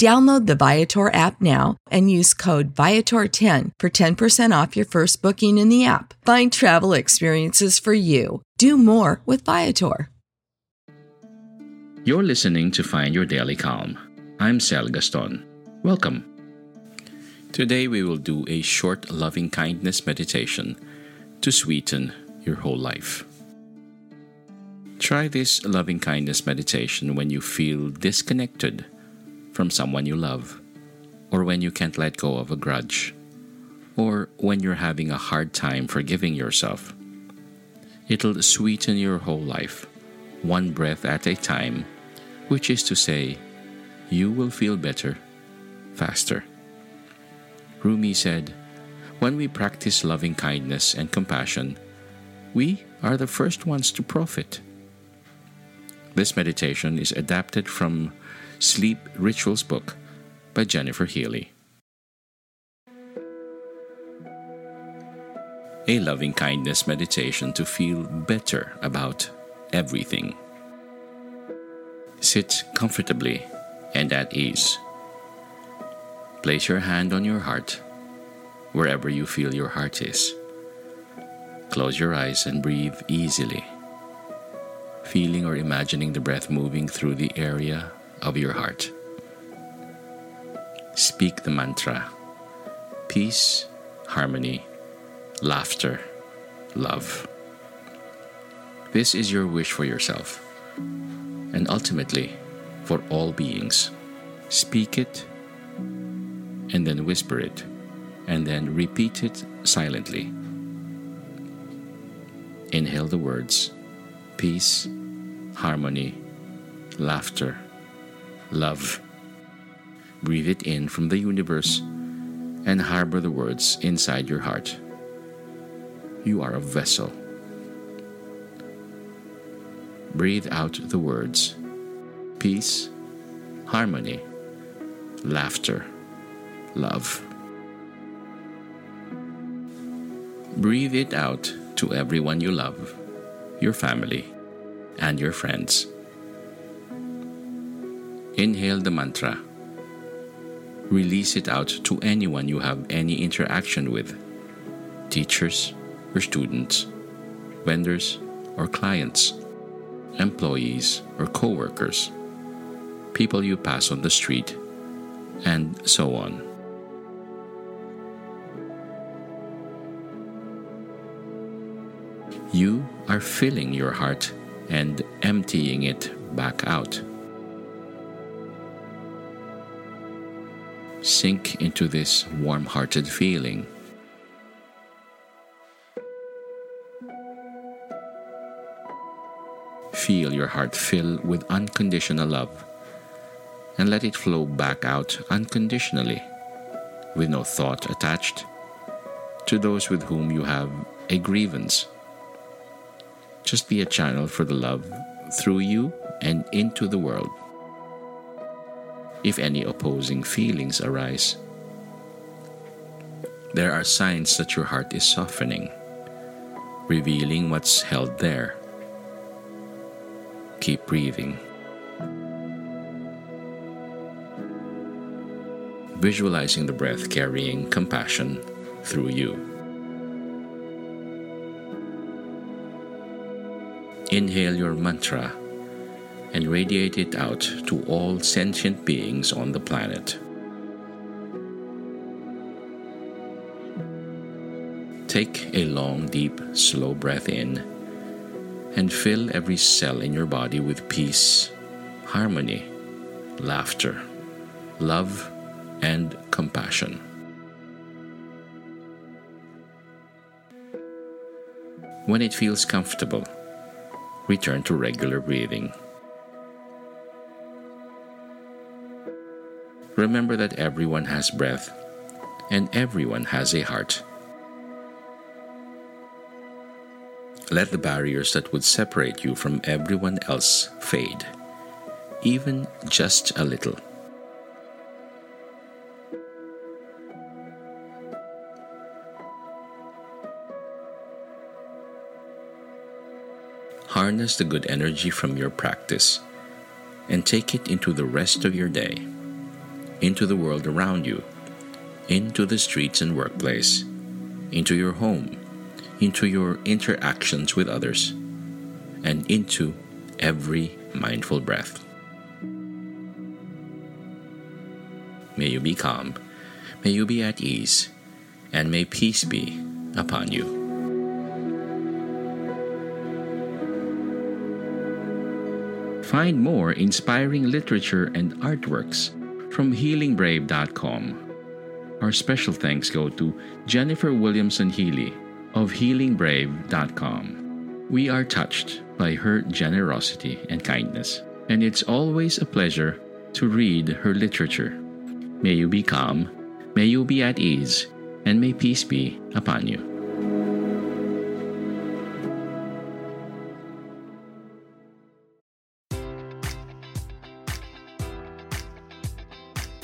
Download the Viator app now and use code Viator10 for 10% off your first booking in the app. Find travel experiences for you. Do more with Viator. You're listening to Find Your Daily Calm. I'm Sel Gaston. Welcome. Today we will do a short loving kindness meditation to sweeten your whole life. Try this loving kindness meditation when you feel disconnected from someone you love, or when you can't let go of a grudge, or when you're having a hard time forgiving yourself. It'll sweeten your whole life, one breath at a time, which is to say, you will feel better faster. Rumi said, When we practice loving kindness and compassion, we are the first ones to profit. This meditation is adapted from Sleep Rituals book by Jennifer Healy. A loving kindness meditation to feel better about everything. Sit comfortably and at ease. Place your hand on your heart, wherever you feel your heart is. Close your eyes and breathe easily, feeling or imagining the breath moving through the area of your heart. Speak the mantra peace, harmony, laughter, love. This is your wish for yourself and ultimately for all beings. Speak it and then whisper it and then repeat it silently. Inhale the words peace, harmony, laughter, love. Breathe it in from the universe and harbor the words inside your heart. You are a vessel. Breathe out the words peace, harmony, laughter, love. Breathe it out to everyone you love, your family, and your friends. Inhale the mantra. Release it out to anyone you have any interaction with teachers or students, vendors or clients, employees or co workers, people you pass on the street, and so on. You are filling your heart and emptying it back out. Sink into this warm hearted feeling. Feel your heart fill with unconditional love and let it flow back out unconditionally, with no thought attached, to those with whom you have a grievance. Just be a channel for the love through you and into the world. If any opposing feelings arise, there are signs that your heart is softening, revealing what's held there. Keep breathing. Visualizing the breath carrying compassion through you. Inhale your mantra and radiate it out to all sentient beings on the planet. Take a long, deep, slow breath in and fill every cell in your body with peace, harmony, laughter, love, and compassion. When it feels comfortable, return to regular breathing. Remember that everyone has breath and everyone has a heart. Let the barriers that would separate you from everyone else fade, even just a little. Harness the good energy from your practice and take it into the rest of your day, into the world around you, into the streets and workplace, into your home into your interactions with others, and into every mindful breath. May you be calm, may you be at ease, and may peace be upon you. Find more inspiring literature and artworks from healingbrave.com. Our special thanks go to Jennifer Williamson Healy of healingbrave.com. We are touched by her generosity and kindness, and it's always a pleasure to read her literature. May you be calm, may you be at ease, and may peace be upon you.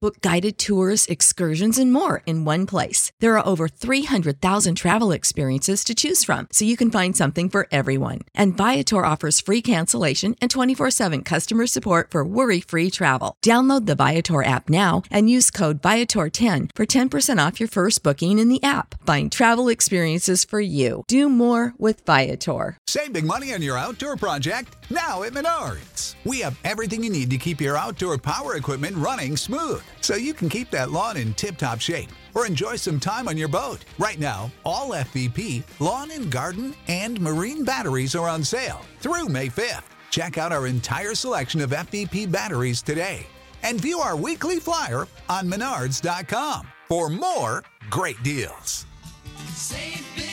Book guided tours, excursions, and more in one place. There are over 300,000 travel experiences to choose from, so you can find something for everyone. And Viator offers free cancellation and 24 7 customer support for worry free travel. Download the Viator app now and use code Viator10 for 10% off your first booking in the app. Find travel experiences for you. Do more with Viator. Save big money on your outdoor project now at Menards. We have everything you need to keep your outdoor power equipment running smooth so you can keep that lawn in tip top shape or enjoy some time on your boat. Right now, all FVP, lawn and garden, and marine batteries are on sale through May 5th. Check out our entire selection of FVP batteries today and view our weekly flyer on menards.com for more great deals. Save